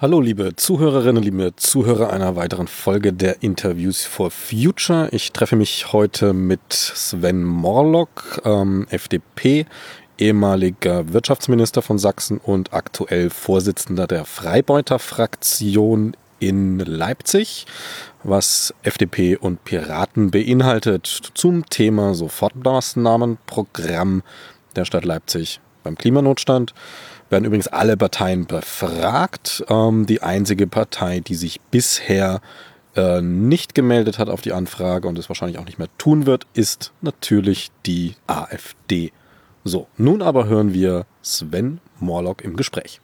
Hallo liebe Zuhörerinnen, liebe Zuhörer einer weiteren Folge der Interviews for Future. Ich treffe mich heute mit Sven Morlock, ähm, FDP, ehemaliger Wirtschaftsminister von Sachsen und aktuell Vorsitzender der Freibeuter-Fraktion in Leipzig, was FDP und Piraten beinhaltet zum Thema Sofortmaßnahmenprogramm der Stadt Leipzig beim Klimanotstand werden übrigens alle Parteien befragt. Ähm, die einzige Partei, die sich bisher äh, nicht gemeldet hat auf die Anfrage und es wahrscheinlich auch nicht mehr tun wird, ist natürlich die AfD. So, nun aber hören wir Sven Morlock im Gespräch.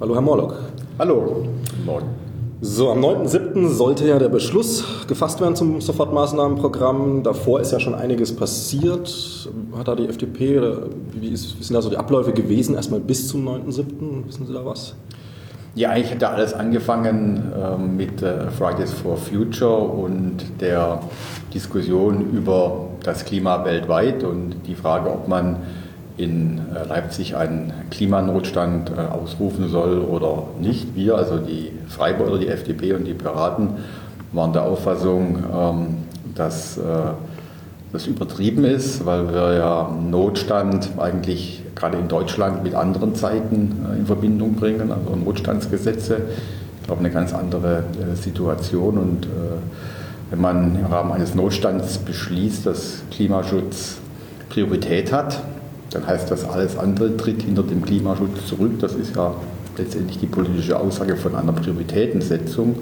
Hallo, Herr Morlock. Hallo, Morgen. So, am 9.7. sollte ja der Beschluss gefasst werden zum Sofortmaßnahmenprogramm. Davor ist ja schon einiges passiert. Hat da die FDP, wie, ist, wie sind da so die Abläufe gewesen, erstmal bis zum 9.7.? Wissen Sie da was? Ja, eigentlich hat da alles angefangen äh, mit äh, Fridays for Future und der Diskussion über das Klima weltweit und die Frage, ob man in äh, Leipzig einen Klimanotstand äh, ausrufen soll oder nicht. Wir, also die Freiburger, die FDP und die Piraten, waren der Auffassung, ähm, dass äh, das übertrieben ist, weil wir ja Notstand eigentlich gerade in Deutschland mit anderen Zeiten in Verbindung bringen, also Notstandsgesetze. Ich glaube, eine ganz andere Situation. Und wenn man im Rahmen eines Notstands beschließt, dass Klimaschutz Priorität hat, dann heißt das, alles andere tritt hinter dem Klimaschutz zurück. Das ist ja letztendlich die politische Aussage von einer Prioritätensetzung.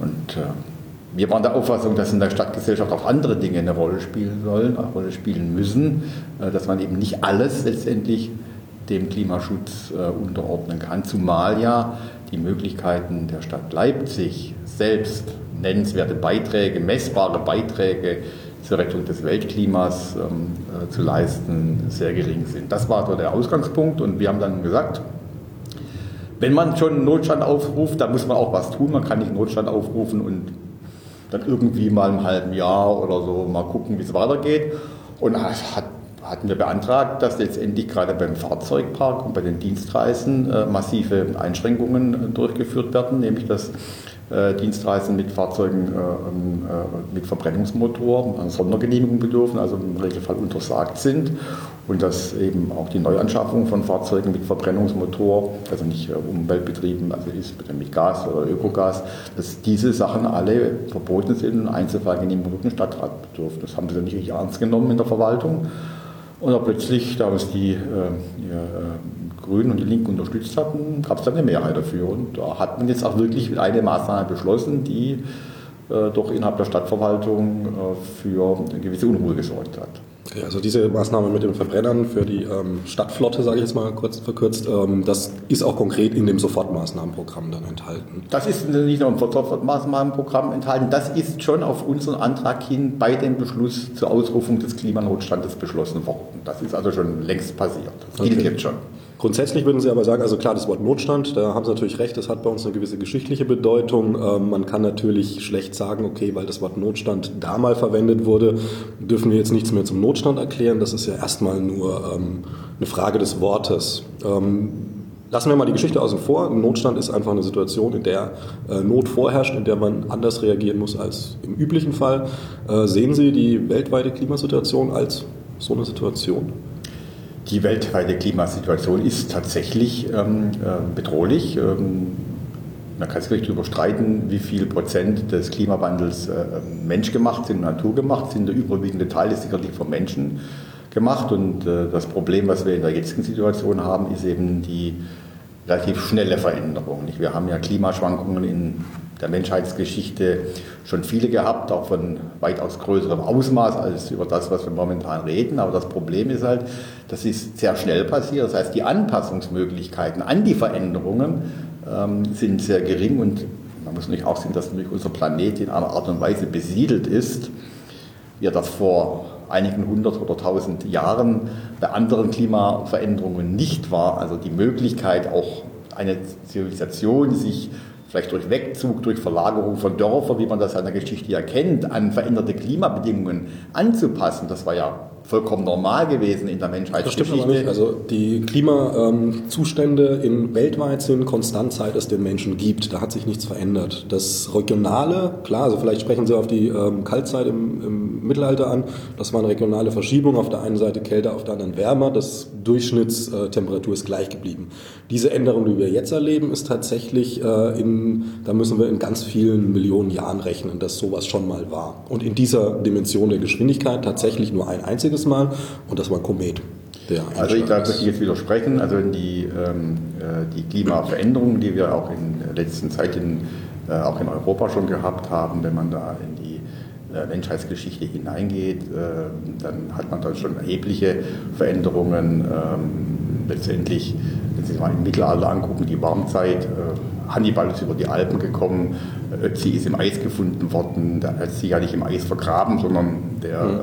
Und äh, wir waren der Auffassung, dass in der Stadtgesellschaft auch andere Dinge eine Rolle spielen sollen, eine Rolle spielen müssen, äh, dass man eben nicht alles letztendlich dem Klimaschutz äh, unterordnen kann, zumal ja die Möglichkeiten der Stadt Leipzig selbst nennenswerte Beiträge, messbare Beiträge zur Rettung des Weltklimas ähm, äh, zu leisten, sehr gering sind. Das war so der Ausgangspunkt und wir haben dann gesagt, wenn man schon Notstand aufruft, dann muss man auch was tun. Man kann nicht Notstand aufrufen und dann irgendwie mal im halben Jahr oder so mal gucken, wie es weitergeht. Und hat, hatten wir beantragt, dass letztendlich gerade beim Fahrzeugpark und bei den Dienstreisen äh, massive Einschränkungen äh, durchgeführt werden, nämlich dass Dienstreisen mit Fahrzeugen äh, ähm, äh, mit Verbrennungsmotor an Sondergenehmigung bedürfen, also im Regelfall untersagt sind und dass eben auch die Neuanschaffung von Fahrzeugen mit Verbrennungsmotor, also nicht umweltbetrieben, also ist mit Gas oder Ökogas, dass diese Sachen alle verboten sind und Einzelfallgenehmigungen durch den Stadtrat bedürfen. Das haben sie nicht ernst genommen in der Verwaltung. Und dann plötzlich, da uns die äh, ja, Grünen und die Linken unterstützt hatten, gab es dann eine Mehrheit dafür. Und da hat man jetzt auch wirklich eine Maßnahme beschlossen, die äh, doch innerhalb der Stadtverwaltung äh, für eine gewisse Unruhe gesorgt hat. Okay, also diese Maßnahme mit den Verbrennern für die ähm, Stadtflotte, sage ich jetzt mal kurz verkürzt, ähm, das ist auch konkret in dem Sofortmaßnahmenprogramm dann enthalten. Das ist nicht nur im Sofortmaßnahmenprogramm enthalten, das ist schon auf unseren Antrag hin bei dem Beschluss zur Ausrufung des Klimanotstandes beschlossen worden. Das ist also schon längst passiert. Das okay. gilt jetzt schon. Grundsätzlich würden Sie aber sagen, also klar, das Wort Notstand, da haben Sie natürlich recht, das hat bei uns eine gewisse geschichtliche Bedeutung. Ähm, man kann natürlich schlecht sagen, okay, weil das Wort Notstand da mal verwendet wurde, dürfen wir jetzt nichts mehr zum Notstand erklären. Das ist ja erstmal nur ähm, eine Frage des Wortes. Ähm, lassen wir mal die Geschichte außen vor. Notstand ist einfach eine Situation, in der äh, Not vorherrscht, in der man anders reagieren muss als im üblichen Fall. Äh, sehen Sie die weltweite Klimasituation als so eine Situation? Die weltweite Klimasituation ist tatsächlich ähm, äh, bedrohlich. Ähm, man kann sich darüber streiten, wie viel Prozent des Klimawandels äh, menschgemacht sind, naturgemacht sind. Der überwiegende Teil ist sicherlich vom Menschen gemacht. Und äh, das Problem, was wir in der jetzigen Situation haben, ist eben die relativ schnelle Veränderung. Wir haben ja Klimaschwankungen in der Menschheitsgeschichte schon viele gehabt, auch von weitaus größerem Ausmaß als über das, was wir momentan reden. Aber das Problem ist halt, das ist sehr schnell passiert. Das heißt, die Anpassungsmöglichkeiten an die Veränderungen ähm, sind sehr gering und man muss natürlich auch sehen, dass natürlich unser Planet in einer Art und Weise besiedelt ist, wie das vor einigen hundert oder tausend Jahren bei anderen Klimaveränderungen nicht war. Also die Möglichkeit, auch eine Zivilisation sich vielleicht durch Wegzug, durch Verlagerung von Dörfern, wie man das in der Geschichte ja kennt, an veränderte Klimabedingungen anzupassen. Das war ja vollkommen normal gewesen in der Menschheitsgeschichte. Das stimmt aber nicht. Also die Klimazustände in weltweit sind konstant, seit es den Menschen gibt. Da hat sich nichts verändert. Das Regionale, klar, also vielleicht sprechen Sie auf die ähm, Kaltzeit im, im, Mittelalter an. Das war eine regionale Verschiebung. Auf der einen Seite kälter, auf der anderen wärmer. Das Durchschnittstemperatur ist gleich geblieben. Diese Änderung, die wir jetzt erleben, ist tatsächlich äh, in, da müssen wir in ganz vielen Millionen Jahren rechnen, dass sowas schon mal war. Und in dieser Dimension der Geschwindigkeit tatsächlich nur ein einziges einziges Mal und das war ein Komet. also ich darf ich jetzt widersprechen. Also die, ähm, äh, die Klimaveränderungen, die wir auch in der letzten Zeit in, äh, auch in Europa schon gehabt haben, wenn man da in die äh, Menschheitsgeschichte hineingeht, äh, dann hat man da schon erhebliche Veränderungen. Ähm, letztendlich, wenn Sie sich mal im Mittelalter angucken, die Warmzeit, Hannibal ist über die Alpen gekommen, Ötzi ist im Eis gefunden worden, der hat sich ja nicht im Eis vergraben, sondern der mhm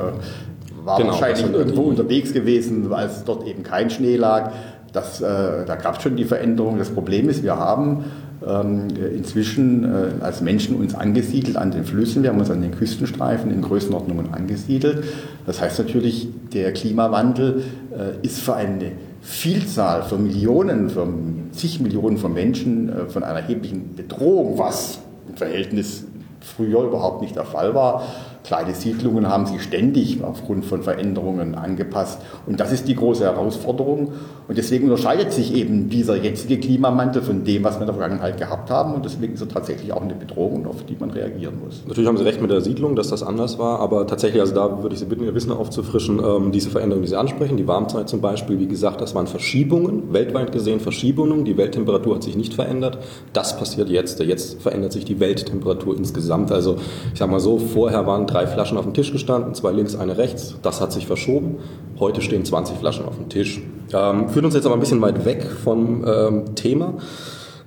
war genau, wahrscheinlich irgendwo unterwegs gewesen, als dort eben kein Schnee lag. Das, äh, da gab es schon die Veränderung. Das Problem ist, wir haben ähm, inzwischen äh, als Menschen uns angesiedelt an den Flüssen. Wir haben uns an den Küstenstreifen in Größenordnungen angesiedelt. Das heißt natürlich, der Klimawandel äh, ist für eine Vielzahl, für Millionen, für zig Millionen von Menschen äh, von einer erheblichen Bedrohung, was im Verhältnis früher überhaupt nicht der Fall war. Kleine Siedlungen haben sich ständig aufgrund von Veränderungen angepasst. Und das ist die große Herausforderung. Und deswegen unterscheidet sich eben dieser jetzige Klimamantel von dem, was wir in der Vergangenheit gehabt haben. Und deswegen ist er tatsächlich auch eine Bedrohung, auf die man reagieren muss. Natürlich haben Sie recht mit der Siedlung, dass das anders war. Aber tatsächlich, also da würde ich Sie bitten, Ihr Wissen aufzufrischen, ähm, diese Veränderungen, die Sie ansprechen, die Warmzeit zum Beispiel, wie gesagt, das waren Verschiebungen, weltweit gesehen Verschiebungen. Die Welttemperatur hat sich nicht verändert. Das passiert jetzt. Jetzt verändert sich die Welttemperatur insgesamt. Also ich sage mal so, vorher waren drei Flaschen auf dem Tisch gestanden, zwei links, eine rechts. Das hat sich verschoben. Heute stehen 20 Flaschen auf dem Tisch. Ähm, führt uns jetzt aber ein bisschen weit weg vom ähm, Thema.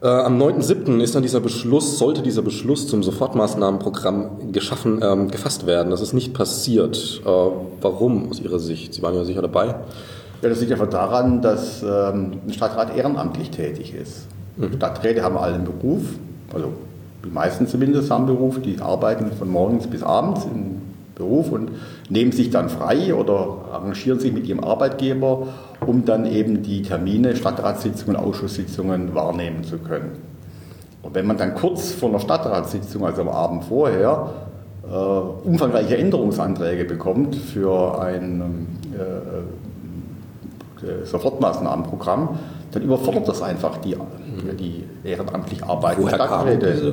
Äh, am 9.7. ist dann dieser Beschluss, sollte dieser Beschluss zum Sofortmaßnahmenprogramm geschaffen, ähm, gefasst werden. Das ist nicht passiert. Äh, warum aus Ihrer Sicht? Sie waren ja sicher dabei. Ja, das liegt einfach daran, dass ähm, ein Stadtrat ehrenamtlich tätig ist. Mhm. Stadträte haben alle einen Beruf, also die meisten zumindest haben Beruf, die arbeiten von morgens bis abends im Beruf und nehmen sich dann frei oder arrangieren sich mit ihrem Arbeitgeber, um dann eben die Termine, Stadtratssitzungen, Ausschusssitzungen wahrnehmen zu können. Und wenn man dann kurz vor einer Stadtratssitzung, also am Abend vorher, äh, umfangreiche Änderungsanträge bekommt für ein äh, äh Sofortmaßnahmenprogramm, dann überfordert das einfach die, die ehrenamtlich arbeitenden Woher Stadträte.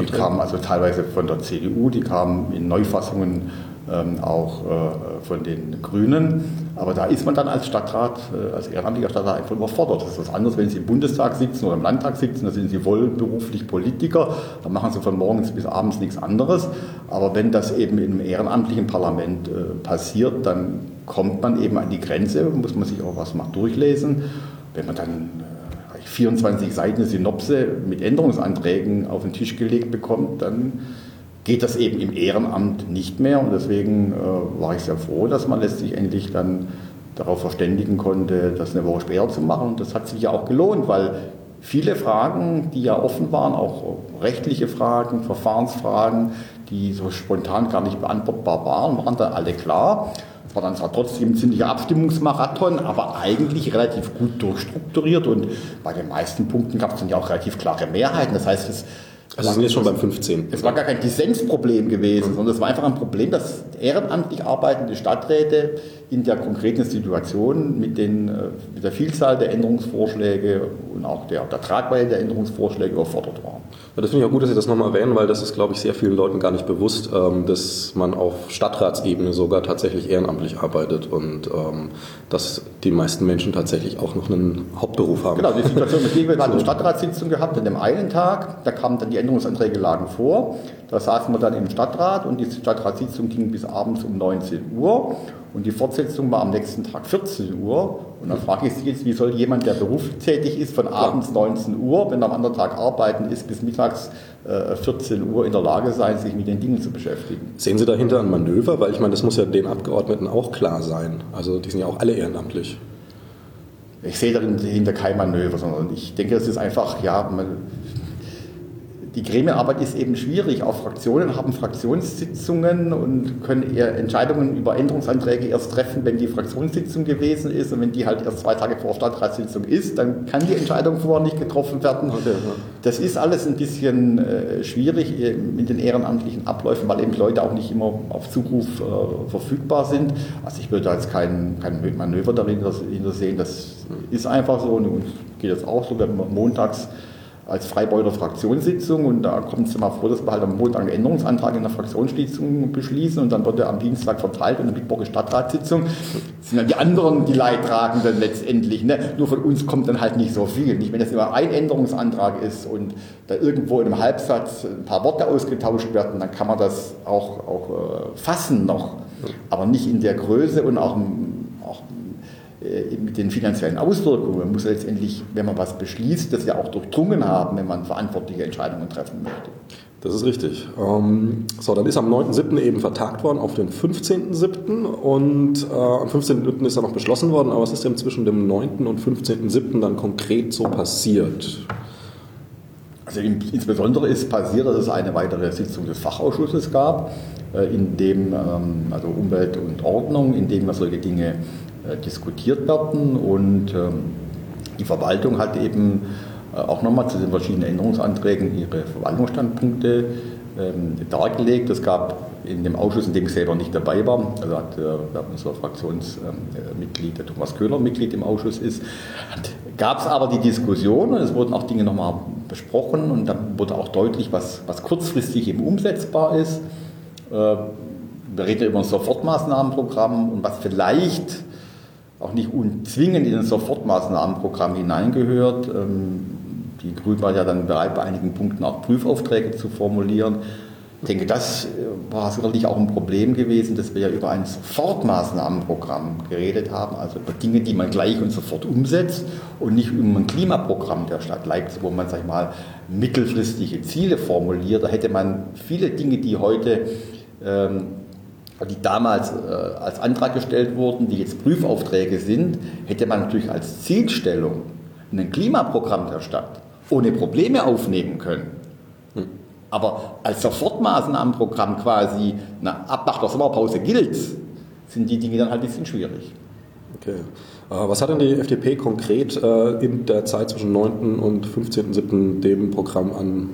Die kamen also teilweise von der CDU, die kamen in Neufassungen ähm, auch äh, von den Grünen. Aber da ist man dann als Stadtrat, äh, als ehrenamtlicher Stadtrat einfach überfordert. Das ist was anderes, wenn Sie im Bundestag sitzen oder im Landtag sitzen, da sind Sie wohl beruflich Politiker, da machen Sie von morgens bis abends nichts anderes. Aber wenn das eben im ehrenamtlichen Parlament äh, passiert, dann kommt man eben an die Grenze, muss man sich auch was mal durchlesen. Wenn man dann 24 äh, Seiten Synopse mit Änderungsanträgen auf den Tisch gelegt bekommt, dann geht das eben im Ehrenamt nicht mehr. Und deswegen äh, war ich sehr froh, dass man letztlich endlich dann darauf verständigen konnte, das eine Woche später zu machen. Und das hat sich ja auch gelohnt, weil viele Fragen, die ja offen waren, auch rechtliche Fragen, Verfahrensfragen, die so spontan gar nicht beantwortbar waren, waren dann alle klar. Es war dann zwar trotzdem ein ziemlicher Abstimmungsmarathon, aber eigentlich relativ gut durchstrukturiert und bei den meisten Punkten gab es dann ja auch relativ klare Mehrheiten. Das heißt, es also sind jetzt schon beim 15. Es war gar kein Dissensproblem gewesen, sondern es war einfach ein Problem, dass ehrenamtlich arbeitende Stadträte in der konkreten Situation mit, den, äh, mit der Vielzahl der Änderungsvorschläge und auch der, der Tragweite der Änderungsvorschläge überfordert waren. Das finde ich auch gut, dass Sie das nochmal erwähnen, weil das ist, glaube ich, sehr vielen Leuten gar nicht bewusst, ähm, dass man auf Stadtratsebene sogar tatsächlich ehrenamtlich arbeitet und ähm, dass die meisten Menschen tatsächlich auch noch einen Hauptberuf haben. Genau, die Situation mit wir hatten eine Stadtratssitzung gehabt an dem einen Tag, da kamen dann die Änderungsanträge lagen vor, da saßen wir dann im Stadtrat und die Stadtratssitzung ging bis abends um 19 Uhr und die Fortsetzung war am nächsten Tag 14 Uhr. Und dann frage ich Sie jetzt, wie soll jemand, der berufstätig ist, von abends 19 Uhr, wenn er am anderen Tag arbeiten ist, bis mittags 14 äh, Uhr in der Lage sein, sich mit den Dingen zu beschäftigen? Sehen Sie dahinter ein Manöver? Weil ich meine, das muss ja den Abgeordneten auch klar sein. Also die sind ja auch alle ehrenamtlich. Ich sehe dahinter kein Manöver, sondern ich denke, das ist einfach, ja, man, die Gremienarbeit ist eben schwierig. Auch Fraktionen haben Fraktionssitzungen und können eher Entscheidungen über Änderungsanträge erst treffen, wenn die Fraktionssitzung gewesen ist. Und wenn die halt erst zwei Tage vor Stadtratssitzung ist, dann kann die Entscheidung vorher nicht getroffen werden. Okay, Das ist alles ein bisschen äh, schwierig mit den ehrenamtlichen Abläufen, weil eben Leute auch nicht immer auf Zuruf äh, verfügbar sind. Also ich würde da jetzt kein, kein Manöver darin sehen. Das ist einfach so und geht das auch so, wenn man montags als Freibeuter Fraktionssitzung und da kommt es immer vor, dass wir halt am Montag einen Änderungsantrag in der Fraktionssitzung beschließen und dann wird er am Dienstag verteilt am Mittwoch ist Stadtratssitzung. Das sind dann die anderen, die Leidtragenden letztendlich. Ne? Nur von uns kommt dann halt nicht so viel. Nicht, wenn das immer ein Änderungsantrag ist und da irgendwo in einem Halbsatz ein paar Worte ausgetauscht werden, dann kann man das auch, auch äh, fassen noch. Aber nicht in der Größe und auch, auch mit den finanziellen Auswirkungen. Man muss letztendlich, wenn man was beschließt, das ja auch durchdrungen haben, wenn man verantwortliche Entscheidungen treffen möchte. Das ist richtig. Ähm, so, dann ist am 9.7. eben vertagt worden auf den 15.7. und äh, am 15.7. ist dann noch beschlossen worden, aber was ist denn zwischen dem 9. und 15.7. dann konkret so passiert? Also insbesondere ist passiert, dass es eine weitere Sitzung des Fachausschusses gab, äh, in dem ähm, also Umwelt und Ordnung, in dem wir solche Dinge äh, diskutiert werden. Und ähm, die Verwaltung hat eben äh, auch nochmal zu den verschiedenen Änderungsanträgen ihre Verwaltungsstandpunkte ähm, dargelegt. Es gab in dem Ausschuss, in dem ich selber nicht dabei war, also hat äh, unser Fraktionsmitglied, der Thomas Köhler, Mitglied im Ausschuss ist, gab es aber die Diskussion und es wurden auch Dinge nochmal besprochen und dann wurde auch deutlich, was, was kurzfristig eben umsetzbar ist. wir reden über ein Sofortmaßnahmenprogramm und was vielleicht auch nicht unzwingend in ein Sofortmaßnahmenprogramm hineingehört. Ähm, die Grünen waren ja dann bereit, bei einigen Punkten auch Prüfaufträge zu formulieren. Ich denke, das äh, war sicherlich auch ein Problem gewesen, dass wir ja über ein Sofortmaßnahmenprogramm geredet haben, also über Dinge, die man gleich und sofort umsetzt und nicht über ein Klimaprogramm der Stadt Leipzig, wo man, sag ich mal, mittelfristige Ziele formuliert. Da hätte man viele Dinge, die heute ähm, die damals äh, als Antrag gestellt wurden, die jetzt Prüfaufträge sind, hätte man natürlich als Zielstellung ein Klimaprogramm der Stadt ohne Probleme aufnehmen können. Hm. Aber als Sofortmaßnahmenprogramm quasi na, ab nach der Sommerpause gilt, sind die Dinge dann halt ein bisschen schwierig. Okay. Äh, was hat denn die FDP konkret äh, in der Zeit zwischen 9. und 15.07. dem Programm an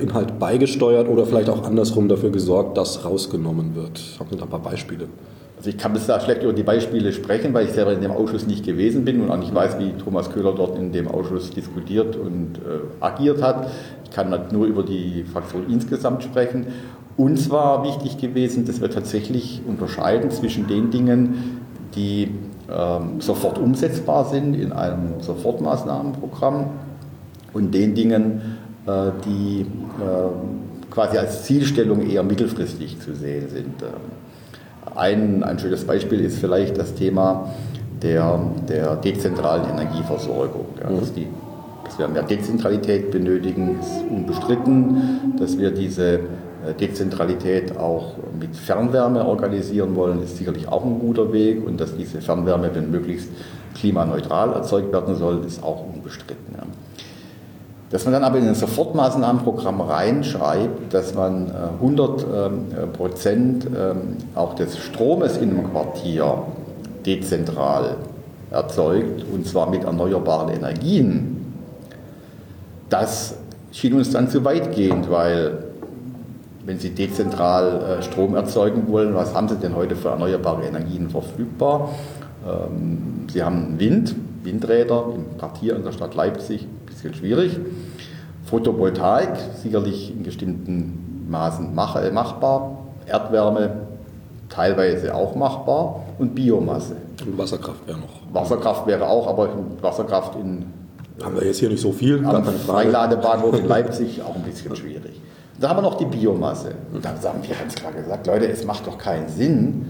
Inhalt beigesteuert oder vielleicht auch andersrum dafür gesorgt, dass rausgenommen wird? Haben Sie da ein paar Beispiele? Also ich kann bis da schlecht über die Beispiele sprechen, weil ich selber in dem Ausschuss nicht gewesen bin und auch nicht weiß, wie Thomas Köhler dort in dem Ausschuss diskutiert und äh, agiert hat. Ich kann halt nur über die Fraktion insgesamt sprechen. Uns war wichtig gewesen, dass wir tatsächlich unterscheiden zwischen den Dingen, die ähm, sofort umsetzbar sind in einem Sofortmaßnahmenprogramm und den Dingen, äh, die äh, quasi als Zielstellung eher mittelfristig zu sehen sind. Ähm, ein, ein schönes Beispiel ist vielleicht das Thema der, der dezentralen Energieversorgung. Ja, dass, die, dass wir mehr Dezentralität benötigen, ist unbestritten. Dass wir diese äh, Dezentralität auch mit Fernwärme organisieren wollen, ist sicherlich auch ein guter Weg. Und dass diese Fernwärme, wenn möglichst klimaneutral erzeugt werden soll, ist auch unbestritten. Ja. Dass man dann aber in ein Sofortmaßnahmenprogramm reinschreibt, dass man 100 ähm, Prozent ähm, auch des Stromes in einem Quartier dezentral erzeugt, und zwar mit erneuerbaren Energien, das schien uns dann zu weitgehend, weil wenn Sie dezentral äh, Strom erzeugen wollen, was haben Sie denn heute für erneuerbare Energien verfügbar? Ähm, Sie haben Wind, Windräder im Quartier in der Stadt Leipzig, bisschen schwierig. Photovoltaik sicherlich in bestimmten Maßen machbar, Erdwärme teilweise auch machbar und Biomasse. Und Wasserkraft wäre noch. Wasserkraft wäre auch, aber Wasserkraft in. Haben wir jetzt hier nicht so viel? Am Freiladebahnhof in Leipzig auch ein bisschen schwierig. Da haben wir noch die Biomasse. Und da haben wir ganz klar gesagt, Leute, es macht doch keinen Sinn,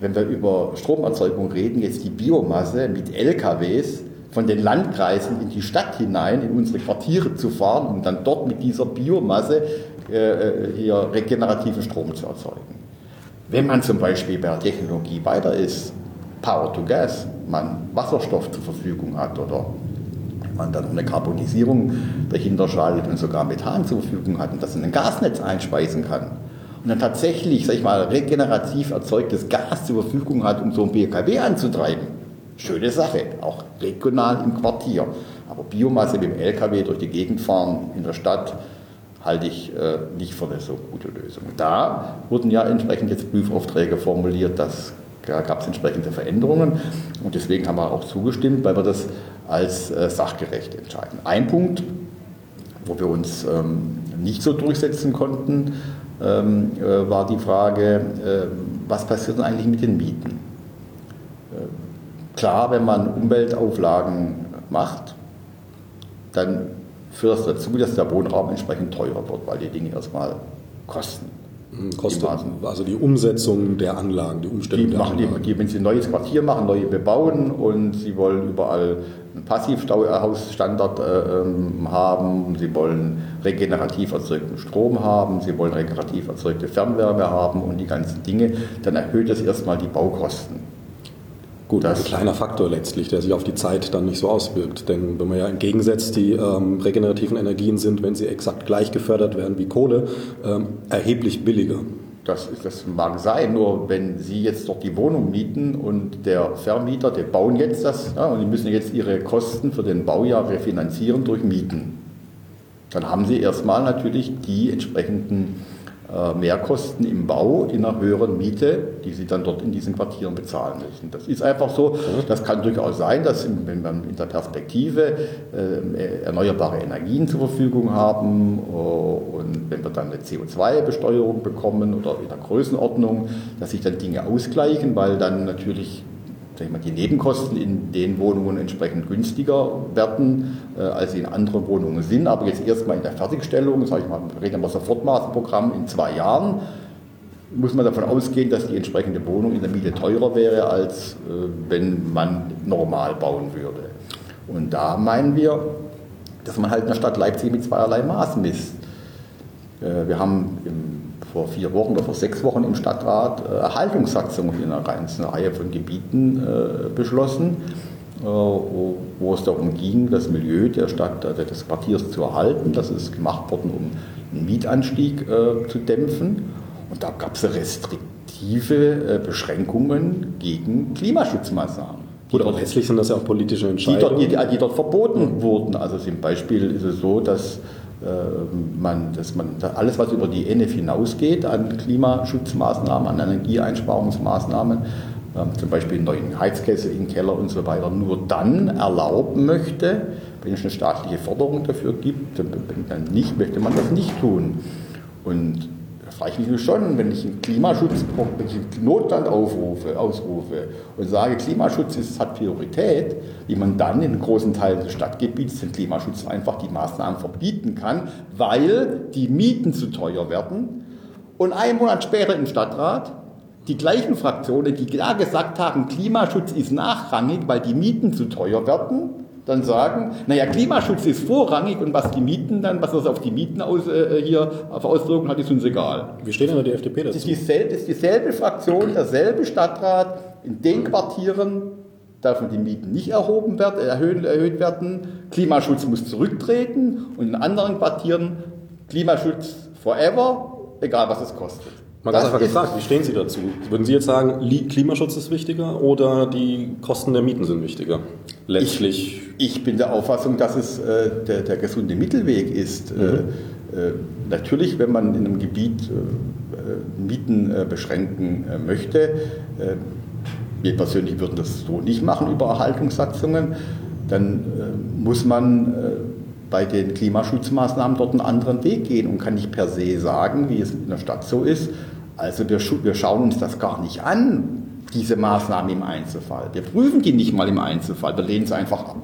wenn wir über Stromerzeugung reden, jetzt die Biomasse mit LKWs von den Landkreisen in die Stadt hinein, in unsere Quartiere zu fahren, um dann dort mit dieser Biomasse äh, äh, hier regenerativen Strom zu erzeugen. Wenn man zum Beispiel bei der Technologie weiter ist, Power to Gas, man Wasserstoff zur Verfügung hat oder man dann eine Karbonisierung dahinter schaltet und sogar Methan zur Verfügung hat und das in ein Gasnetz einspeisen kann und dann tatsächlich, sag ich mal, regenerativ erzeugtes Gas zur Verfügung hat, um so ein BKW anzutreiben, schöne Sache, auch regional im Quartier. Aber Biomasse mit dem LKW durch die Gegend fahren in der Stadt halte ich äh, nicht für eine so gute Lösung. Da wurden ja entsprechend jetzt Prüfaufträge formuliert, das da gab es entsprechende Veränderungen und deswegen haben wir auch zugestimmt, weil wir das als äh, sachgerecht entscheiden. Ein Punkt, wo wir uns ähm, nicht so durchsetzen konnten, ähm, äh, war die Frage, äh, was passiert denn eigentlich mit den Mieten? Klar, wenn man Umweltauflagen macht, dann führt das dazu, dass der Wohnraum entsprechend teurer wird, weil die Dinge erstmal kosten. Hm, kostet, also die Umsetzung der Anlagen, die Umstellung die der machen Anlagen. Die, wenn Sie ein neues Quartier machen, neue bebauen und Sie wollen überall einen Passivhausstandard äh, ähm, haben, Sie wollen regenerativ erzeugten Strom haben, Sie wollen regenerativ erzeugte Fernwärme haben und die ganzen Dinge, dann erhöht das erstmal die Baukosten. Gut, das ist ein kleiner Faktor letztlich, der sich auf die Zeit dann nicht so auswirkt. Denn wenn man ja entgegensetzt, die ähm, regenerativen Energien sind, wenn sie exakt gleich gefördert werden wie Kohle, ähm, erheblich billiger. Das, das mag sein, nur wenn Sie jetzt dort die Wohnung mieten und der Vermieter, die bauen jetzt das ja, und die müssen jetzt ihre Kosten für den Baujahr refinanzieren durch Mieten, dann haben Sie erstmal natürlich die entsprechenden Mehrkosten im Bau in einer höheren Miete, die sie dann dort in diesen Quartieren bezahlen müssen. Das ist einfach so. Das kann durchaus sein, dass wenn man in der Perspektive äh, erneuerbare Energien zur Verfügung haben äh, und wenn wir dann eine CO2-Besteuerung bekommen oder in der Größenordnung, dass sich dann Dinge ausgleichen, weil dann natürlich mal, die Nebenkosten in den Wohnungen entsprechend günstiger werden, äh, als sie in anderen Wohnungen sind. Aber jetzt erstmal in der Fertigstellung, sage ich mal, reden wir Sofortmaßprogramm in zwei Jahren, muss man davon ausgehen, dass die entsprechende Wohnung in der Miete teurer wäre, als äh, wenn man normal bauen würde. Und da meinen wir, dass man halt in der Stadt Leipzig mit zweierlei Maß misst. Äh, wir haben im vor vier Wochen oder vor sechs Wochen im Stadtrat äh, Erhaltungssatzungen in einer ganzen Reihe von Gebieten äh, beschlossen, äh, wo, es darum ging, das Milieu der Stadt, des Quartiers zu erhalten. Das ist gemacht worden, um einen Mietanstieg zu dämpfen. Und da gab es restriktive Beschränkungen gegen Klimaschutzmaßnahmen. Gut, aber letztlich sind das ja auch politische Entscheidungen. Die dort, die, die dort verboten wurden. Also zum Beispiel ist es so, dass man, dass man alles, was über die ENF hinausgeht an Klimaschutzmaßnahmen, an Energieeinsparungsmaßnahmen, ähm, zum Beispiel einen neuen Heizkessel im Keller und so weiter, nur dann erlauben möchte, wenn es eine staatliche Förderung dafür gibt, dann nicht, möchte man das nicht tun. Und ich mich schon, wenn ich einen Klimaschutz, wenn ich einen Notstand aufrufe, ausrufe und sage, Klimaschutz ist, hat Priorität, wie man dann in großen Teilen des Stadtgebiets den Klimaschutz einfach die Maßnahmen verbieten kann, weil die Mieten zu teuer werden. Und einen Monat später im Stadtrat die gleichen Fraktionen, die klar gesagt haben, Klimaschutz ist nachrangig, weil die Mieten zu teuer werden, dann sagen, naja, Klimaschutz ist vorrangig und was die Mieten dann, was das auf die Mieten aus, äh, hier auf Auswirkungen hat, ist uns egal. Wie steht denn die FDP dazu? Das ist dieselbe, ist dieselbe Fraktion, derselbe Stadtrat. In den Quartieren dürfen die Mieten nicht erhoben werden, erhöht, erhöht werden. Klimaschutz muss zurücktreten und in anderen Quartieren Klimaschutz forever, egal was es kostet. Mal ganz einfach gefragt, wie stehen Sie dazu? Würden Sie jetzt sagen, Klimaschutz ist wichtiger oder die Kosten der Mieten sind wichtiger? Letztlich. Ich, ich bin der Auffassung, dass es äh, der, der, gesunde Mittelweg ist. Äh, mhm. Äh, natürlich, wenn man in einem Gebiet äh, Mieten äh, beschränken möchte, wir persönlich würden das so nicht machen über Erhaltungssatzungen, dann muss man bei den Klimaschutzmaßnahmen dort einen anderen Weg gehen und kann nicht per se sagen, wie es in der Stadt so ist, also wir, wir schauen uns das gar nicht an, diese Maßnahmen im Einzelfall. Wir prüfen die nicht mal im Einzelfall, wir lehnen sie einfach ab.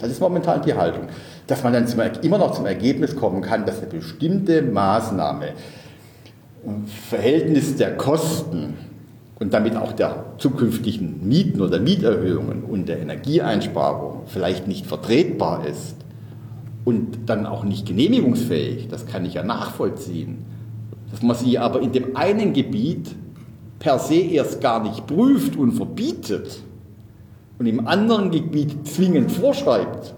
Das ist momentan die Haltung. Dass man dann zum, immer noch zum Ergebnis kommen kann, dass eine bestimmte Maßnahme im Verhältnis der Kosten und damit auch der zukünftigen Mieten oder Mieterhöhungen und der Energieeinsparung vielleicht nicht vertretbar ist und dann auch nicht genehmigungsfähig, das kann ich ja nachvollziehen dass man sie aber in dem einen Gebiet per se erst gar nicht prüft und verbietet und im anderen Gebiet zwingend vorschreibt,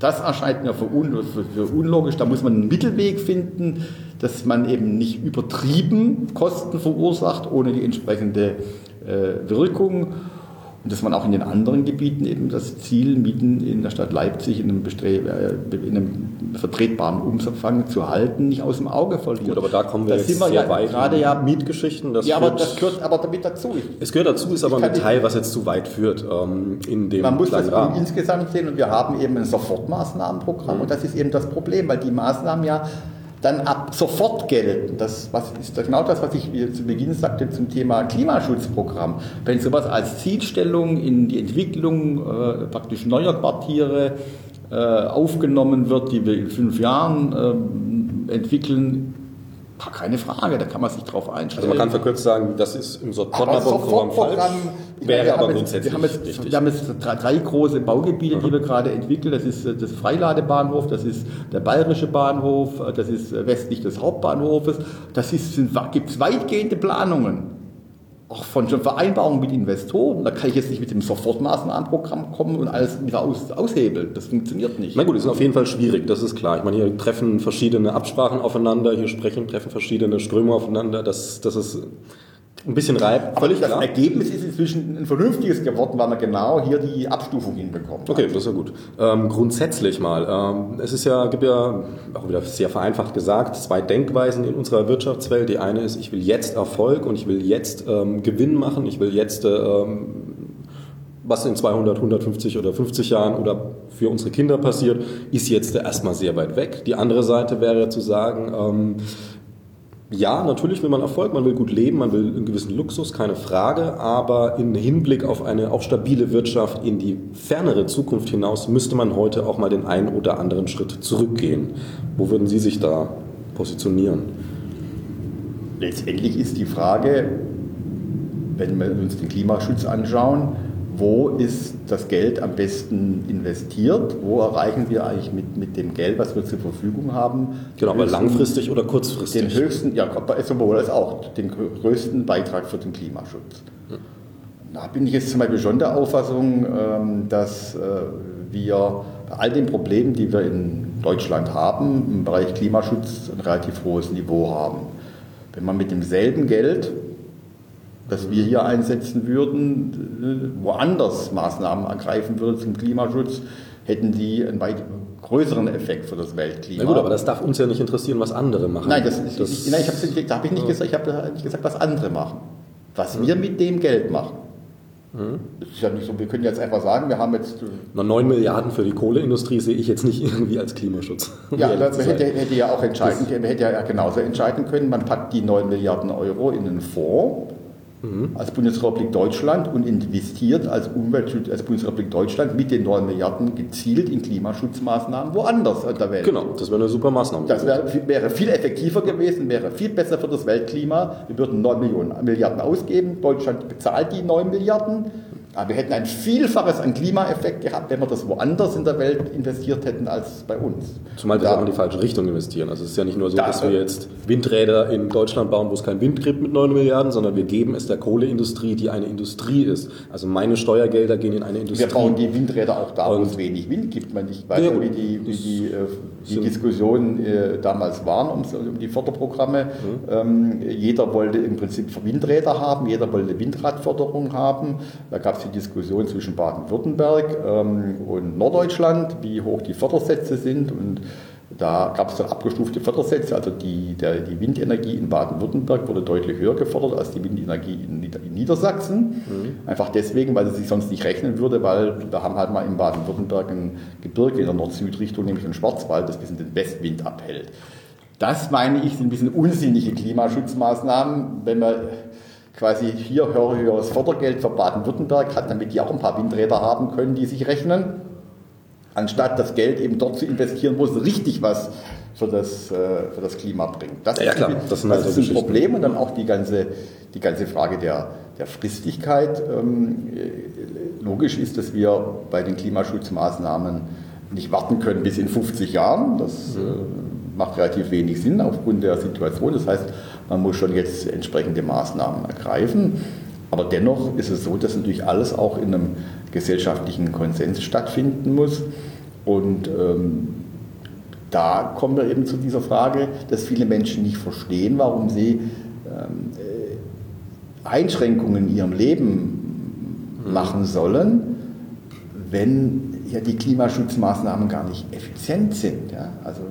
Das erscheint mir für, un, für, für, unlogisch. Da muss man einen Mittelweg finden, dass man eben nicht übertrieben Kosten verursacht, ohne die entsprechende äh, Wirkung. Und dass man auch in den anderen Gebieten eben das Ziel, Mieten in der Stadt Leipzig in einem, äh, in einem vertretbaren Umfang zu halten, nicht aus dem Auge verliert. Gut, aber da kommen wir das jetzt sehr ja weit. Gerade ja Mietgeschichten. Das ja, aber das gehört aber damit dazu. Ich, es gehört dazu, ist aber ein Teil, was jetzt zu weit führt ähm, in dem Man muss das Rahmen. insgesamt sehen und wir haben eben ein Sofortmaßnahmenprogramm mhm. und das ist eben das Problem, weil die Maßnahmen ja dann ab sofort gelten. Das was ist genau das, was ich zu Beginn sagte zum Thema Klimaschutzprogramm. Wenn sowas als Zielstellung in die Entwicklung äh, praktisch neuer Quartiere äh, aufgenommen wird, die wir in fünf Jahren äh, entwickeln, keine Frage, da kann man sich drauf einstellen. Also man kann verkürzt sagen, das ist im Sofortprogramm falsch, wäre aber grundsätzlich wir haben jetzt. Wir haben jetzt drei große Baugebiete, mhm. die wir gerade entwickeln. Das ist äh, das Freiladebahnhof, das ist der Bayerische Bahnhof, äh, das ist äh, westlich des Hauptbahnhofes. Das gibt es weitgehende Planungen auch von schon Vereinbarungen mit Investoren. Da kann ich jetzt nicht mit dem Sofortmaßnahmenprogramm kommen und alles wieder aus, aushebeln. Das funktioniert nicht. Na gut, das ist auf jeden Fall schwierig, das ist klar. Ich meine, hier treffen verschiedene Absprachen aufeinander, hier sprechen, treffen verschiedene Ströme aufeinander. Das, das ist ein bisschen reib. Völlig das klar. Ergebnis ist inzwischen ein vernünftiges geworden, weil man genau hier die Abstufung hinbekommt. Okay, das ist ja gut. Ähm, grundsätzlich mal. Ähm, es ist ja, gibt ja, auch wieder sehr vereinfacht gesagt, zwei Denkweisen in unserer Wirtschaftswelt. Die eine ist, ich will jetzt Erfolg und ich will jetzt ähm, Gewinn machen. Ich will jetzt, ähm, was in 200, 150 oder 50 Jahren oder für unsere Kinder passiert, ist jetzt erstmal sehr weit weg. Die andere Seite wäre zu sagen, ähm, ja, natürlich will man Erfolg, man will gut leben, man will einen gewissen Luxus, keine Frage, aber im Hinblick auf eine auch stabile Wirtschaft in die fernere Zukunft hinaus müsste man heute auch mal den einen oder anderen Schritt zurückgehen. Wo würden Sie sich da positionieren? Letztendlich ist die Frage, wenn wir uns den Klimaschutz anschauen, wo ist das Geld am besten investiert? Wo erreichen wir eigentlich mit, mit dem Geld, was wir zur Verfügung haben? Genau, aber langfristig oder kurzfristig? Den höchsten, ja, sowohl als auch den größten Beitrag für den Klimaschutz. Hm. Da bin ich jetzt zum Beispiel schon der Auffassung, ähm, dass äh, wir bei all den Problemen, die wir in Deutschland haben, im Bereich Klimaschutz ein relativ hohes Niveau haben. Wenn man mit demselben Geld das wir hier einsetzen würden, woanders Maßnahmen ergreifen würde zum Klimaschutz, hätten die einen weit größeren Effekt für das Weltklima. Na gut, aber das darf uns ja nicht interessieren, was andere machen. Nein, das, das ich, nein, ich habe da habe ich nicht gesagt, ich habe nicht gesagt, was andere machen. Was mhm. wir mit dem Geld machen. Mhm. Das ist ja nicht so, wir können jetzt einfach sagen, wir haben jetzt. Na, 9 Milliarden für die Kohleindustrie sehe ich jetzt nicht irgendwie als Klimaschutz. Ja, man hätte, hätte, ja auch entscheiden, man hätte ja genauso entscheiden können, man packt die 9 Milliarden Euro in einen Fonds mhm. als Bundesrepublik Deutschland und investiert als Umweltschutz als Bundesrepublik Deutschland mit den 9 Milliarden gezielt in Klimaschutzmaßnahmen woanders in der Welt. Genau, das wäre eine super Maßnahme. Das wäre, wäre viel effektiver gewesen, wäre viel besser für das Weltklima. Wir würden 9 Millionen, Milliarden ausgeben, Deutschland bezahlt die 9 Milliarden aber wir hätten ein Vielfaches an Klimaeffekt gehabt, wenn wir das woanders in der Welt investiert hätten als bei uns. Zumal wir auch in die falsche Richtung investieren. Also es ist ja nicht nur so, da, dass wir jetzt Windräder in Deutschland bauen, wo es keinen Wind gibt mit 9 Milliarden, sondern wir geben es der Kohleindustrie, die eine Industrie ist. Also meine Steuergelder gehen in eine Industrie. Wir bauen die Windräder auch da, wo es wenig Wind gibt. Ich weiß ja, wie die, wie die, die Diskussionen äh, damals waren um, um die Förderprogramme. Mhm. Ähm, jeder wollte im Prinzip Windräder haben, jeder wollte Windradförderung haben. Da gab es die Diskussion zwischen Baden-Württemberg ähm, und Norddeutschland, wie hoch die Fördersätze sind. Und da gab es dann abgestufte Fördersätze. Also die, der, die Windenergie in Baden-Württemberg wurde deutlich höher gefördert als die Windenergie in, in Niedersachsen. Mhm. Einfach deswegen, weil sie sich sonst nicht rechnen würde, weil wir haben halt mal in Baden-Württemberg ein Gebirge in der Nord-Süd-Richtung, nämlich den Schwarzwald, das bisschen den Westwind abhält. Das meine ich sind ein bisschen unsinnige Klimaschutzmaßnahmen, wenn man quasi hier höheres Fördergeld für Baden-Württemberg hat, damit die auch ein paar Windräder haben können, die sich rechnen, anstatt das Geld eben dort zu investieren, wo es richtig was für das, äh, für das Klima bringt. Das ja, ja, klar. Das, das ist ein Problem und dann auch die ganze, die ganze Frage der, der Fristigkeit. Ähm, logisch ist, dass wir bei den Klimaschutzmaßnahmen nicht warten können bis in 50 Jahren. Das äh, macht relativ wenig Sinn aufgrund der Situation. Das heißt, man muss schon jetzt entsprechende Maßnahmen ergreifen. Aber dennoch ist es so, dass natürlich alles auch in einem gesellschaftlichen Konsens stattfinden muss. Und ähm, da kommen wir eben zu dieser Frage, dass viele Menschen nicht verstehen, warum sie ähm, äh, Einschränkungen in ihrem Leben machen sollen, wenn ja die Klimaschutzmaßnahmen gar nicht effizient sind. Ja? Also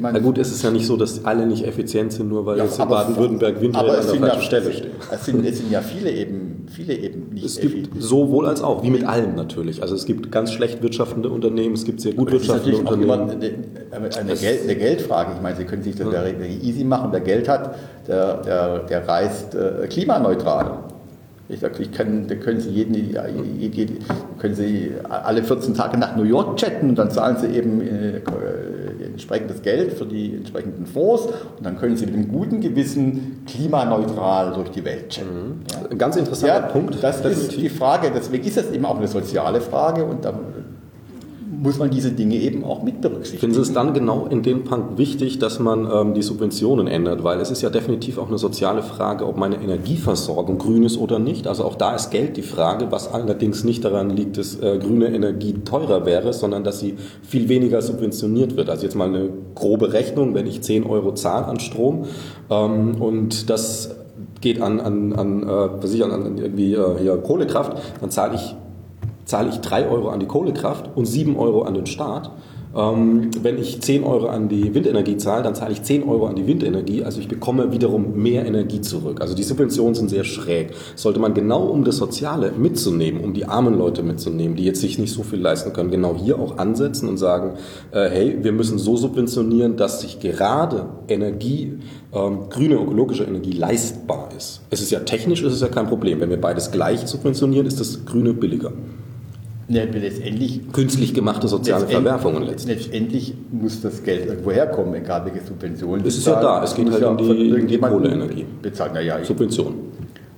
na gut, es ist ja nicht so, dass alle nicht effizient sind, nur weil ja, jetzt in Baden-Württemberg Windräder an der falschen ja, Stelle stehen. Es sind, es sind ja viele eben, viele eben nicht Es gibt sowohl als auch, wie mit allem natürlich. Also es gibt ganz schlecht wirtschaftende Unternehmen, es gibt sehr gut wirtschaftende Unternehmen. Ist natürlich eine, Geld, eine, Geldfrage. Ich meine, Sie können sich das ja. easy machen. Wer Geld hat, der, der, der reist äh, klimaneutral. Ich sage, ich kann, da können Sie, jeden, jeden, können Sie alle 14 Tage nach New York chatten und dann zahlen Sie eben äh, entsprechendes Geld für die entsprechenden Fonds und dann können Sie mit einem guten Gewissen klimaneutral durch die Welt chatten. Mhm. Ja. Ganz interessanter ja, Punkt. Das definitiv. ist die Frage, deswegen ist es eben auch eine soziale Frage und da muss man diese Dinge eben auch mit berücksichtigen. Finden Sie es dann genau in dem Punkt wichtig, dass man ähm, die Subventionen ändert? Weil es ist ja definitiv auch eine soziale Frage, ob meine Energieversorgung grün ist oder nicht. Also auch da ist Geld die Frage, was allerdings nicht daran liegt, dass äh, grüne Energie teurer wäre, sondern dass sie viel weniger subventioniert wird. Also jetzt mal eine grobe Rechnung, wenn ich 10 Euro zahle an Strom ähm, und das geht an, an, an, äh, an, an irgendwie äh, Kohlekraft, dann zahle ich zahle ich 3 Euro an die Kohlekraft und 7 Euro an den Staat. Ähm, wenn ich 10 Euro an die Windenergie zahle, dann zahle ich 10 Euro an die Windenergie. Also ich bekomme wiederum mehr Energie zurück. Also die Subventionen sind sehr schräg. Sollte man genau um das Soziale mitzunehmen, um die armen Leute mitzunehmen, die jetzt sich nicht so viel leisten können, genau hier auch ansetzen und sagen, äh, hey, wir müssen so subventionieren, dass sich gerade Energie, ähm, grüne ökologische Energie leistbar ist. Es ist ja technisch, ist es ja kein Problem. Wenn wir beides gleich subventionieren, ist das Grüne billiger. Ja, letztendlich, Künstlich gemachte soziale Verwerfungen letztendlich. Letztendlich muss das Geld irgendwo herkommen, egal welche Subventionen. Es ist ja da, es geht halt in die, in die Kohleenergie. Bezahlen. Ja, ja, Subventionen.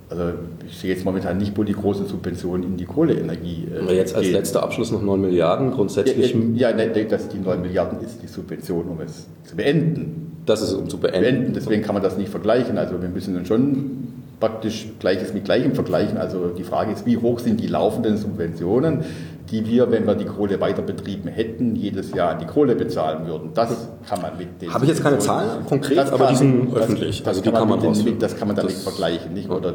Also ich sehe jetzt momentan nicht, wo die großen Subventionen in die Kohleenergie äh, Jetzt als gehen. letzter Abschluss noch 9 Milliarden, grundsätzlich... Ja, ja, ja dass die 9 Milliarden ist die Subvention, um es zu beenden. Das ist um zu beenden. beenden. Deswegen kann man das nicht vergleichen. Also wir müssen dann schon praktisch Gleiches mit Gleichem vergleichen. Also die Frage ist, wie hoch sind die laufenden Subventionen, die wir, wenn wir die Kohle weiter betrieben hätten, jedes Jahr an die Kohle bezahlen würden. Das kann man mit den. Habe ich jetzt keine Zahlen konkret, aber die sind öffentlich. Das, also die kann man, kann man mit, das kann man damit vergleichen. Nicht? Oder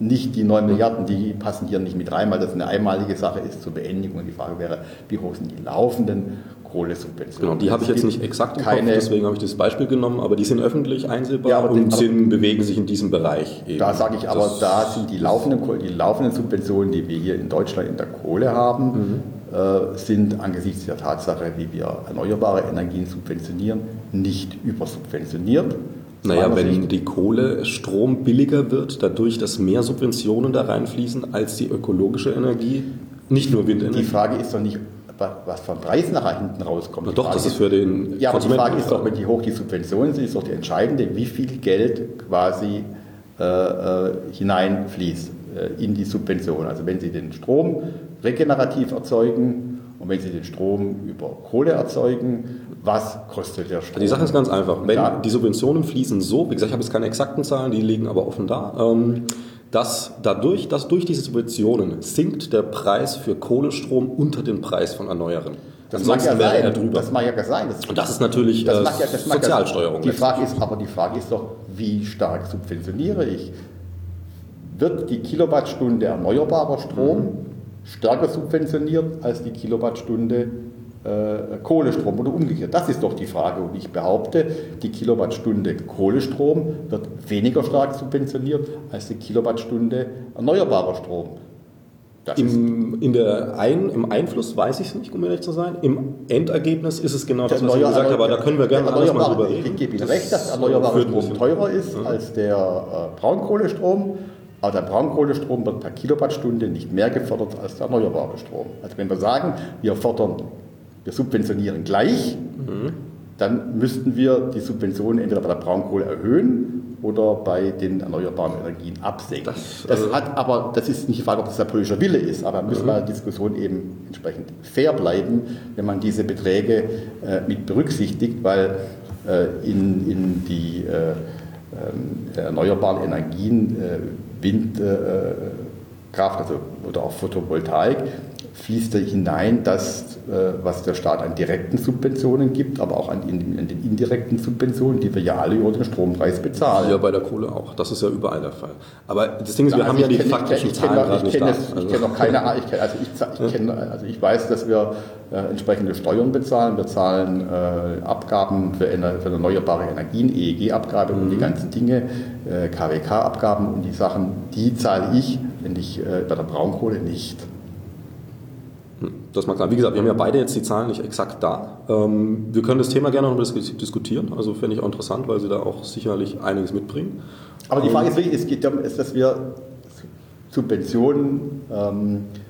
nicht die 9 Milliarden, die passen hier nicht mit rein, weil das eine einmalige Sache ist zur Beendigung. Und die Frage wäre, wie hoch sind die laufenden Kohlesubventionen? Genau, die habe ich jetzt nicht exakt im keine, Kopf, deswegen habe ich das Beispiel genommen, aber die sind öffentlich einsehbar ja, und den, sind, bewegen sich in diesem Bereich. Eben. Da sage ich aber, das da sind die laufenden, die laufenden Subventionen, die wir hier in Deutschland in der Kohle haben, mhm. äh, sind angesichts der Tatsache, wie wir erneuerbare Energien subventionieren, nicht übersubventioniert. Naja, wenn die Kohle, Strom billiger wird, dadurch, dass mehr Subventionen da reinfließen als die ökologische Energie, nicht nur Windenergie. Die Frage ist doch nicht, was vom Preis nachher hinten rauskommt. Na doch, das ist für den Ja, aber die Frage ist doch, wie hoch die Subventionen sind, ist doch die entscheidende, wie viel Geld quasi äh, äh, hineinfließt äh, in die Subvention. Also wenn Sie den Strom regenerativ erzeugen und wenn Sie den Strom über Kohle erzeugen, was kostet der Strom? Die Sache ist ganz einfach. Wenn die Subventionen fließen so, wie gesagt, ich habe jetzt keine exakten Zahlen, die liegen aber offen da. Ähm, dass dadurch, dass durch diese Subventionen sinkt der Preis für Kohlestrom unter den Preis von Erneuern. Das Ansonsten mag ja wäre sein. er drüber. Das mag ja sein. Das Und das ist natürlich das mag ja, das Sozialsteuerung. Die Frage ist, aber die Frage ist doch, wie stark subventioniere ich? Wird die Kilowattstunde erneuerbarer Strom mhm. stärker subventioniert als die Kilowattstunde äh, Kohlestrom oder umgekehrt? Das ist doch die Frage. Und ich behaupte, die Kilowattstunde Kohlestrom wird weniger stark subventioniert als die Kilowattstunde erneuerbarer Strom. Im, in der Ein, Im Einfluss weiß ich es nicht, um ehrlich zu sein. Im Endergebnis ist es genau das, was ich gesagt habe, da können wir gerne alles mal drüber reden. Ich gebe Ihnen recht, dass erneuerbarer Strom teurer ist ja. als der äh, Braunkohlestrom. Aber der Braunkohlestrom wird per Kilowattstunde nicht mehr gefördert als der erneuerbare Strom. Also wenn wir sagen, wir fördern wir subventionieren gleich, mhm. dann müssten wir die Subventionen entweder bei der Braunkohle erhöhen oder bei den erneuerbaren Energien absenken. Das, das also hat aber, das ist nicht die Frage, ob das der politische Wille ist, aber müssen wir mhm. Diskussion eben entsprechend fair bleiben, wenn man diese Beträge äh, mit berücksichtigt, weil äh, in, in die äh, ähm, erneuerbaren Energien, äh, Windkraft also, oder auch Photovoltaik, fließt da hinein, dass äh, was der Staat an direkten Subventionen gibt, aber auch an, an, den indirekten Subventionen, die wir ja alle über den Strompreis bezahlen. Ja, bei der Kohle auch. Das ist ja überall der Fall. Aber das Ding ist, wir also haben ja die kenn, faktischen ich, ich Zahlen gerade nicht da. Ich also. kenne noch keine, ich kenn, also, ich, ich kenn, also ich weiß, dass wir äh, entsprechende Steuern bezahlen. Wir zahlen äh, Abgaben für, für, erneuerbare Energien, EEG-Abgabe mhm. und die mhm. ganzen Dinge, äh, KWK-Abgaben und die Sachen, die zahle ich, wenn ich äh, bei der Braunkohle nicht. Das mal klar. Wie gesagt, wir haben ja beide jetzt die Zahlen nicht exakt da. Ähm, wir können das Thema gerne noch diskutieren. Also fände ich auch interessant, weil Sie da auch sicherlich einiges mitbringen. Aber die Frage ist wirklich, es geht darum, dass wir Subventionen ähm, äh,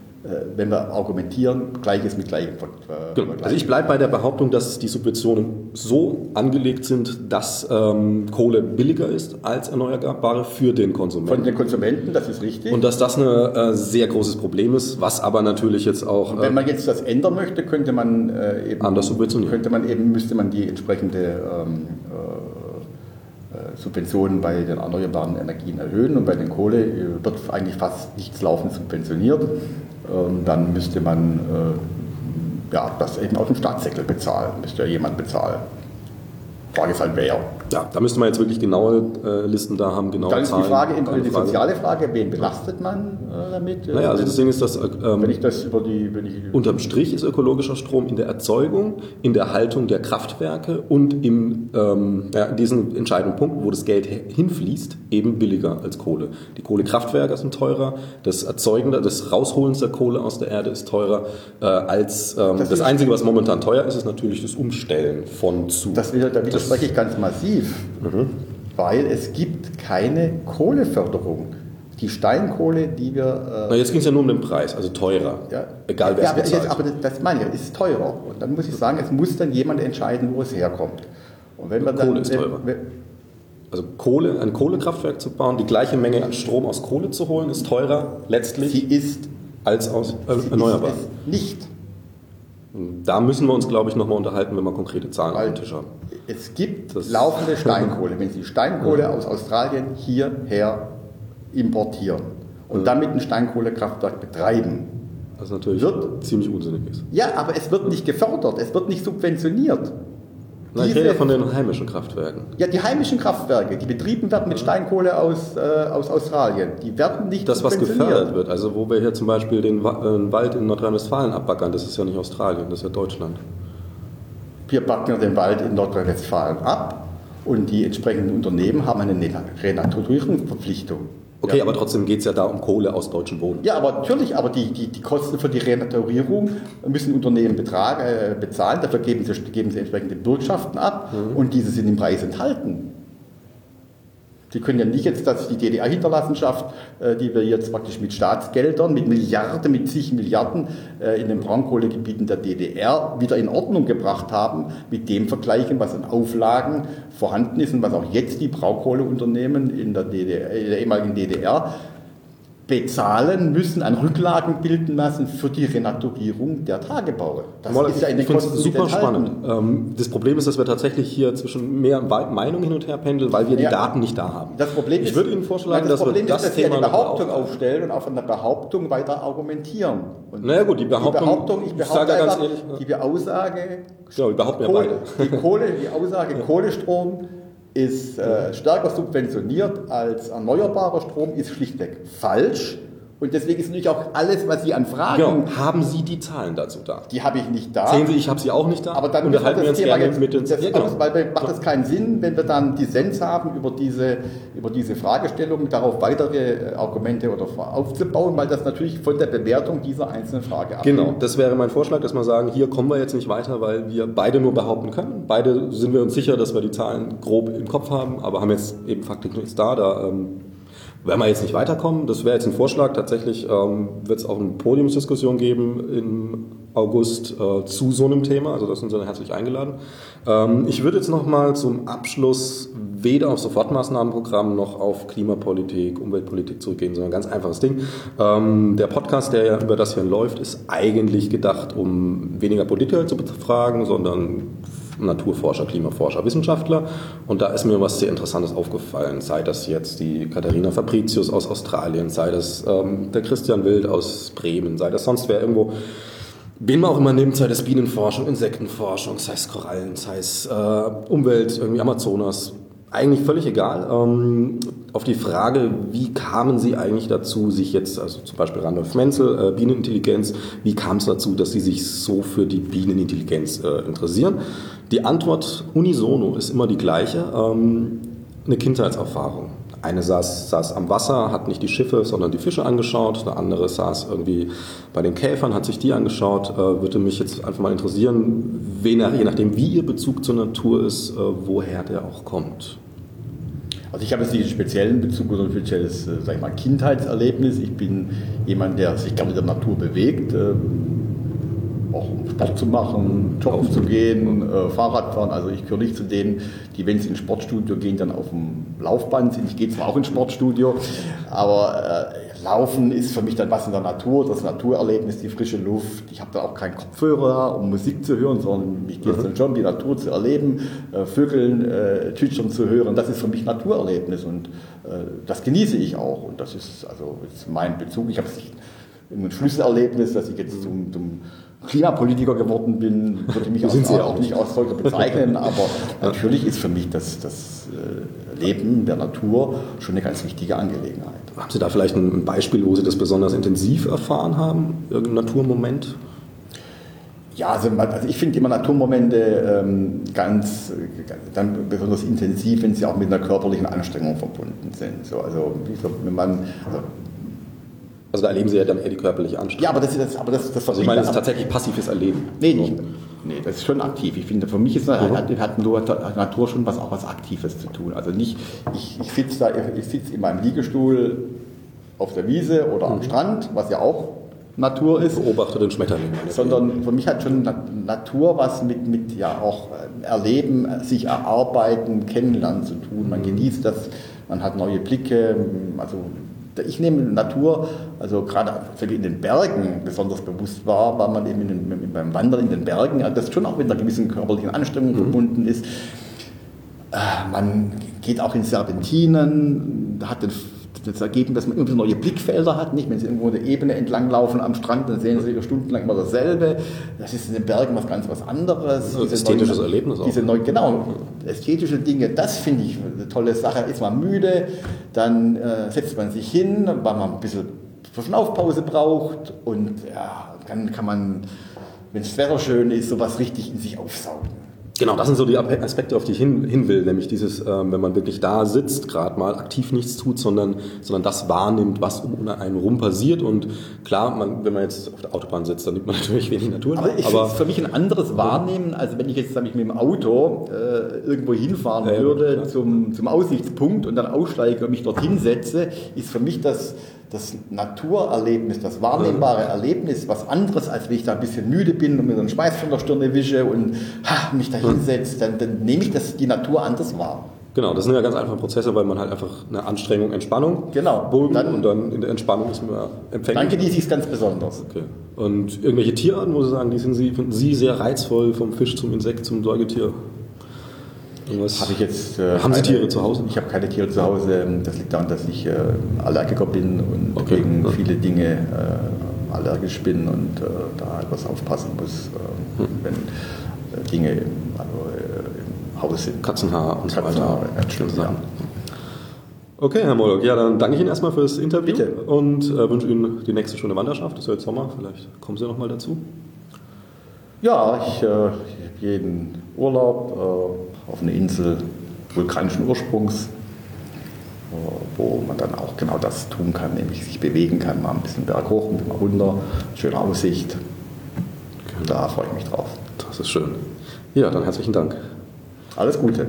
wenn wir argumentieren, Gleiches mit Gleichem. Äh, genau. Also ich bleibe bei der Behauptung, dass die Subventionen so angelegt sind, dass ähm, Kohle billiger ist als Erneuerbare für den Konsumenten. Von den Konsumenten, das ist richtig. Und dass das ein äh, sehr großes Problem ist, was aber natürlich jetzt auch... Und wenn man jetzt das ändern möchte, könnte man äh, eben... Anders subventionieren. Könnte man eben, müsste man die entsprechende... Ähm, äh, Subventionen bei den erneuerbaren Energien erhöhen und bei den Kohle wird eigentlich fast nichts laufend subventioniert. Ähm, dann müsste man äh, ja, das eben aus dem Staatssäckel bezahlen, müsste ja jemand bezahlen. Frage ist halt wer. Ja, da müsste man jetzt wirklich genaue äh, Listen da haben, genaue Dann ist die Frage, die Frage. soziale Frage, wen belastet man äh, damit? Naja, also das Ding ist, dass ähm, wenn ich das über die, wenn ich unterm Strich ist ökologischer Strom in der Erzeugung, in der Haltung der Kraftwerke und im, ähm, ja, in diesem entscheidenden Punkt, wo das Geld hinfließt, eben billiger als Kohle. Die Kohlekraftwerke sind teurer, das Erzeugen, das Rausholen der Kohle aus der Erde ist teurer äh, als ähm, das, das Einzige, was momentan teuer ist, ist natürlich das Umstellen von zu. Das, da widerspreche ich ganz massiv, mhm. weil es gibt keine Kohleförderung. Die Steinkohle, die wir. Äh Na, jetzt ging es ja nur um den Preis, also teurer. Ja, Egal wer ja, es bezahlt. aber das meine ich, ist teurer. Und dann muss ich sagen, es muss dann jemand entscheiden, wo es herkommt. Und wenn man Kohle dann, ist teurer. Wenn, also Kohle, ein Kohlekraftwerk zu bauen, die gleiche Menge an Strom aus Kohle zu holen, ist teurer letztlich sie ist, als aus äh, erneuerbar. nicht. Da müssen wir uns, glaube ich, nochmal unterhalten, wenn wir konkrete Zahlen Weil auf dem Tisch haben. Es gibt das laufende Steinkohle. Wenn Sie Steinkohle aus Australien hierher importieren und ja. damit ein Steinkohlekraftwerk betreiben, was natürlich wird, ziemlich unsinnig ist. Ja, aber es wird nicht gefördert, es wird nicht subventioniert. Nein, ich rede ja von den heimischen Kraftwerken. Ja, die heimischen Kraftwerke, die betrieben werden mit Steinkohle aus, äh, aus Australien, die werden nicht Das, was gefördert wird, also wo wir hier zum Beispiel den äh, Wald in Nordrhein-Westfalen abbackern, das ist ja nicht Australien, das ist ja Deutschland. Wir backen den Wald in Nordrhein-Westfalen ab und die entsprechenden Unternehmen haben eine Renaturierungsverpflichtung. Okay, ja. aber trotzdem geht es ja da um Kohle aus deutschem Boden. Ja, aber natürlich, aber die, die, die Kosten für die Renaturierung müssen Unternehmen betrag, äh, bezahlen, dafür geben sie, geben sie entsprechende Bürgschaften ab mhm. und diese sind im Preis enthalten. Sie können ja nicht jetzt, dass die DDR-Hinterlassenschaft, äh, die wir jetzt praktisch mit Staatsgeldern, mit Milliarden, mit zig Milliarden äh, in den Braunkohlegebieten der DDR wieder in Ordnung gebracht haben, mit dem vergleichen, was an Auflagen vorhanden ist und was auch jetzt die Braunkohleunternehmen in der, DDR, in der ehemaligen DDR bezahlen müssen, an Rücklagen bilden lassen für die Renaturierung der Tagebaue. Das Mal, ist ja in den Kosten super spannend. Ähm, das Problem ist, dass wir tatsächlich hier zwischen mehr Meinungen hin und her pendeln, weil wir die ja, Daten nicht da haben. Das Problem ich ist, würde Ihnen vorschlagen, das dass Problem wir das ist, dass Thema Sie eine Behauptung aufstellen und auf einer Behauptung weiter argumentieren. Und naja gut, die Behauptung, die Behauptung ich behaupte ich einfach, ehrlich, die Aussage, genau, wir behaupten Kohle, ja beide. Die, Kohle, die Aussage Kohlestrom ist äh, stärker subventioniert als erneuerbarer Strom, ist schlichtweg falsch. Und deswegen ist natürlich auch alles, was Sie an Fragen. Genau. Haben Sie die Zahlen dazu da? Die habe ich nicht da. Sehen Sie, ich habe sie auch nicht da. Aber dann unterhalten wir uns Thema gerne mit uns. Das ja, genau. Weil macht das keinen Sinn, wenn wir dann Dissens haben über diese, über diese Fragestellung, darauf weitere äh, Argumente oder aufzubauen, weil das natürlich von der Bewertung dieser einzelnen Frage abhängt. Genau, das wäre mein Vorschlag, dass wir sagen, hier kommen wir jetzt nicht weiter, weil wir beide nur behaupten können. Beide sind wir uns sicher, dass wir die Zahlen grob im Kopf haben, aber haben jetzt eben faktisch nichts da. Da ähm, wenn wir jetzt nicht weiterkommen, das wäre jetzt ein Vorschlag, tatsächlich ähm, wird es auch eine Podiumsdiskussion geben im August äh, zu so einem Thema, also das sind Sie herzlich eingeladen. Ähm, ich würde jetzt nochmal zum Abschluss weder auf Sofortmaßnahmenprogramm noch auf Klimapolitik, Umweltpolitik zurückgehen, sondern ganz einfaches Ding. Ähm, der Podcast, der ja über das hier läuft, ist eigentlich gedacht, um weniger Politiker zu befragen, sondern Naturforscher, Klimaforscher, Wissenschaftler. Und da ist mir was sehr Interessantes aufgefallen. Sei das jetzt die Katharina Fabricius aus Australien, sei das ähm, der Christian Wild aus Bremen, sei das sonst wer irgendwo. Wen man auch immer nimmt, sei das Bienenforschung, Insektenforschung, sei es Korallen, sei es äh, Umwelt, irgendwie Amazonas, eigentlich völlig egal. Ähm, auf die Frage, wie kamen Sie eigentlich dazu, sich jetzt, also zum Beispiel Randolph Menzel, äh, Bienenintelligenz, wie kam es dazu, dass Sie sich so für die Bienenintelligenz äh, interessieren? Die Antwort unisono ist immer die gleiche, ähm, eine Kindheitserfahrung. Eine saß, saß am Wasser, hat nicht die Schiffe, sondern die Fische angeschaut. Eine andere saß irgendwie bei den Käfern, hat sich die angeschaut. Äh, würde mich jetzt einfach mal interessieren, je nachdem, wie Ihr Bezug zur Natur ist, äh, woher der auch kommt. Also ich habe jetzt nicht einen speziellen Bezug oder ein spezielles, äh, sag ich mal, Kindheitserlebnis. Ich bin jemand, der sich gerne mit der Natur bewegt, äh, auch um Sport zu machen, joggen zu gehen, äh, Fahrrad fahren. Also ich gehöre nicht zu denen, die, wenn sie ins Sportstudio gehen, dann auf dem Laufband sind. Ich gehe zwar auch ins Sportstudio, aber äh, Laufen ist für mich dann was in der Natur, das Naturerlebnis, die frische Luft. Ich habe da auch keinen Kopfhörer, um Musik zu hören, sondern mich geht es dann schon, die Natur zu erleben, äh, Vögeln äh, zwitschern zu hören. Das ist für mich Naturerlebnis und äh, das genieße ich auch. Und das ist also ist mein Bezug. Ich habe ein Schlüsselerlebnis, dass ich jetzt zum, zum Klimapolitiker geworden bin, würde mich als, auch, auch nicht als solcher bezeichnen, aber natürlich ist für mich das, das äh, Leben der Natur schon eine ganz wichtige Angelegenheit. Haben Sie da vielleicht ein Beispiel, wo Sie das besonders intensiv erfahren haben? Irgendein Naturmoment? Ja, also, also ich finde immer Naturmomente ähm, ganz, dann besonders intensiv, wenn sie auch mit einer körperlichen Anstrengung verbunden sind. So, also, wenn man, also also da erleben Sie ja dann eher die körperliche Anstrengung. Ja, aber das ist aber das, das Also ich meine, das ist tatsächlich passives Erleben. Nee, nicht. Nee, das ist schon aktiv. Ich finde, für mich ist, mhm. hat, hat Natur schon was auch was Aktives zu tun. Also nicht, ich, ich sitze da, ich sitze in meinem Liegestuhl auf der Wiese oder am mhm. Strand, was ja auch Natur ist. Beobachte den Schmetterling. Sondern für mich hat schon Natur was mit, mit ja auch äh, Erleben, sich erarbeiten, kennenlernen zu tun. Man mhm. genießt das, man hat neue Blicke, also ich nehme Natur, also gerade in den Bergen besonders bewusst wahr, weil man eben den, beim Wandern in den Bergen, das schon auch mit einer gewissen körperlichen Anstrengung mhm. verbunden ist. Äh, man geht auch in Serpentinen, hat den das ergeben, dass man immer neue Blickfelder hat. Nicht? Wenn Sie irgendwo eine Ebene entlanglaufen am Strand, dann sehen Sie stundenlang immer dasselbe. Das ist in den Bergen was ganz was anderes. Ein ästhetisches neuen, Erlebnis auch. Diese neu, genau, ästhetische Dinge, das finde ich eine tolle Sache. Ist man müde, dann äh, setzt man sich hin, weil man ein bisschen Verschnaufpause braucht und ja, dann kann man, wenn das Wetter schön ist, sowas richtig in sich aufsaugen. Genau, das sind so die Aspekte, auf die ich hin, hin will, nämlich dieses, ähm, wenn man wirklich da sitzt, gerade mal aktiv nichts tut, sondern, sondern das wahrnimmt, was um einen rum passiert. Und klar, man, wenn man jetzt auf der Autobahn sitzt, dann nimmt man natürlich wenig Natur. Aber ich aber für mich ein anderes Wahrnehmen, als wenn ich jetzt ich, mit dem Auto äh, irgendwo hinfahren ja, würde ja, zum, zum Aussichtspunkt und dann aussteige und mich dorthin setze, ist für mich das das Naturerlebnis, das wahrnehmbare Erlebnis was anderes, als wenn ich da ein bisschen müde bin und mir den Schweiß von der Stirne wische und ha, mich da hinsetze, dann, dann nehme ich das, die Natur anders wahr. Genau, das sind ja ganz einfache Prozesse, weil man halt einfach eine Anstrengung, Entspannung, genau. Bogen dann, und dann in der Entspannung ist man empfänglich. Danke, die ist ganz besonders. Okay. Und irgendwelche Tierarten, muss ich sagen, die sind Sie, finden Sie sehr reizvoll, vom Fisch zum Insekt zum Säugetier? Habe ich jetzt, äh, Haben Sie Tiere zu Hause? Ich habe keine Tiere zu Hause. Das liegt daran, dass ich äh, Allergiker bin und okay. gegen ja. viele Dinge äh, allergisch bin und äh, da etwas aufpassen muss, äh, hm. wenn äh, Dinge sind. Katzenhaar und so weiter. Schlimm Sachen. Okay, Herr Moloch, ja, dann danke ich Ihnen erstmal fürs Interview Bitte. und wünsche Ihnen die nächste schöne Wanderschaft. Das ist ja jetzt Sommer, vielleicht kommen Sie noch mal dazu. Ja, ich, ich habe jeden Urlaub auf einer Insel vulkanischen Ursprungs, wo man dann auch genau das tun kann, nämlich sich bewegen kann, mal ein bisschen berghoch, ein bisschen runter, schöne Aussicht. Da freue ich mich drauf. Das ist schön. Ja, dann herzlichen Dank. Alles Gute.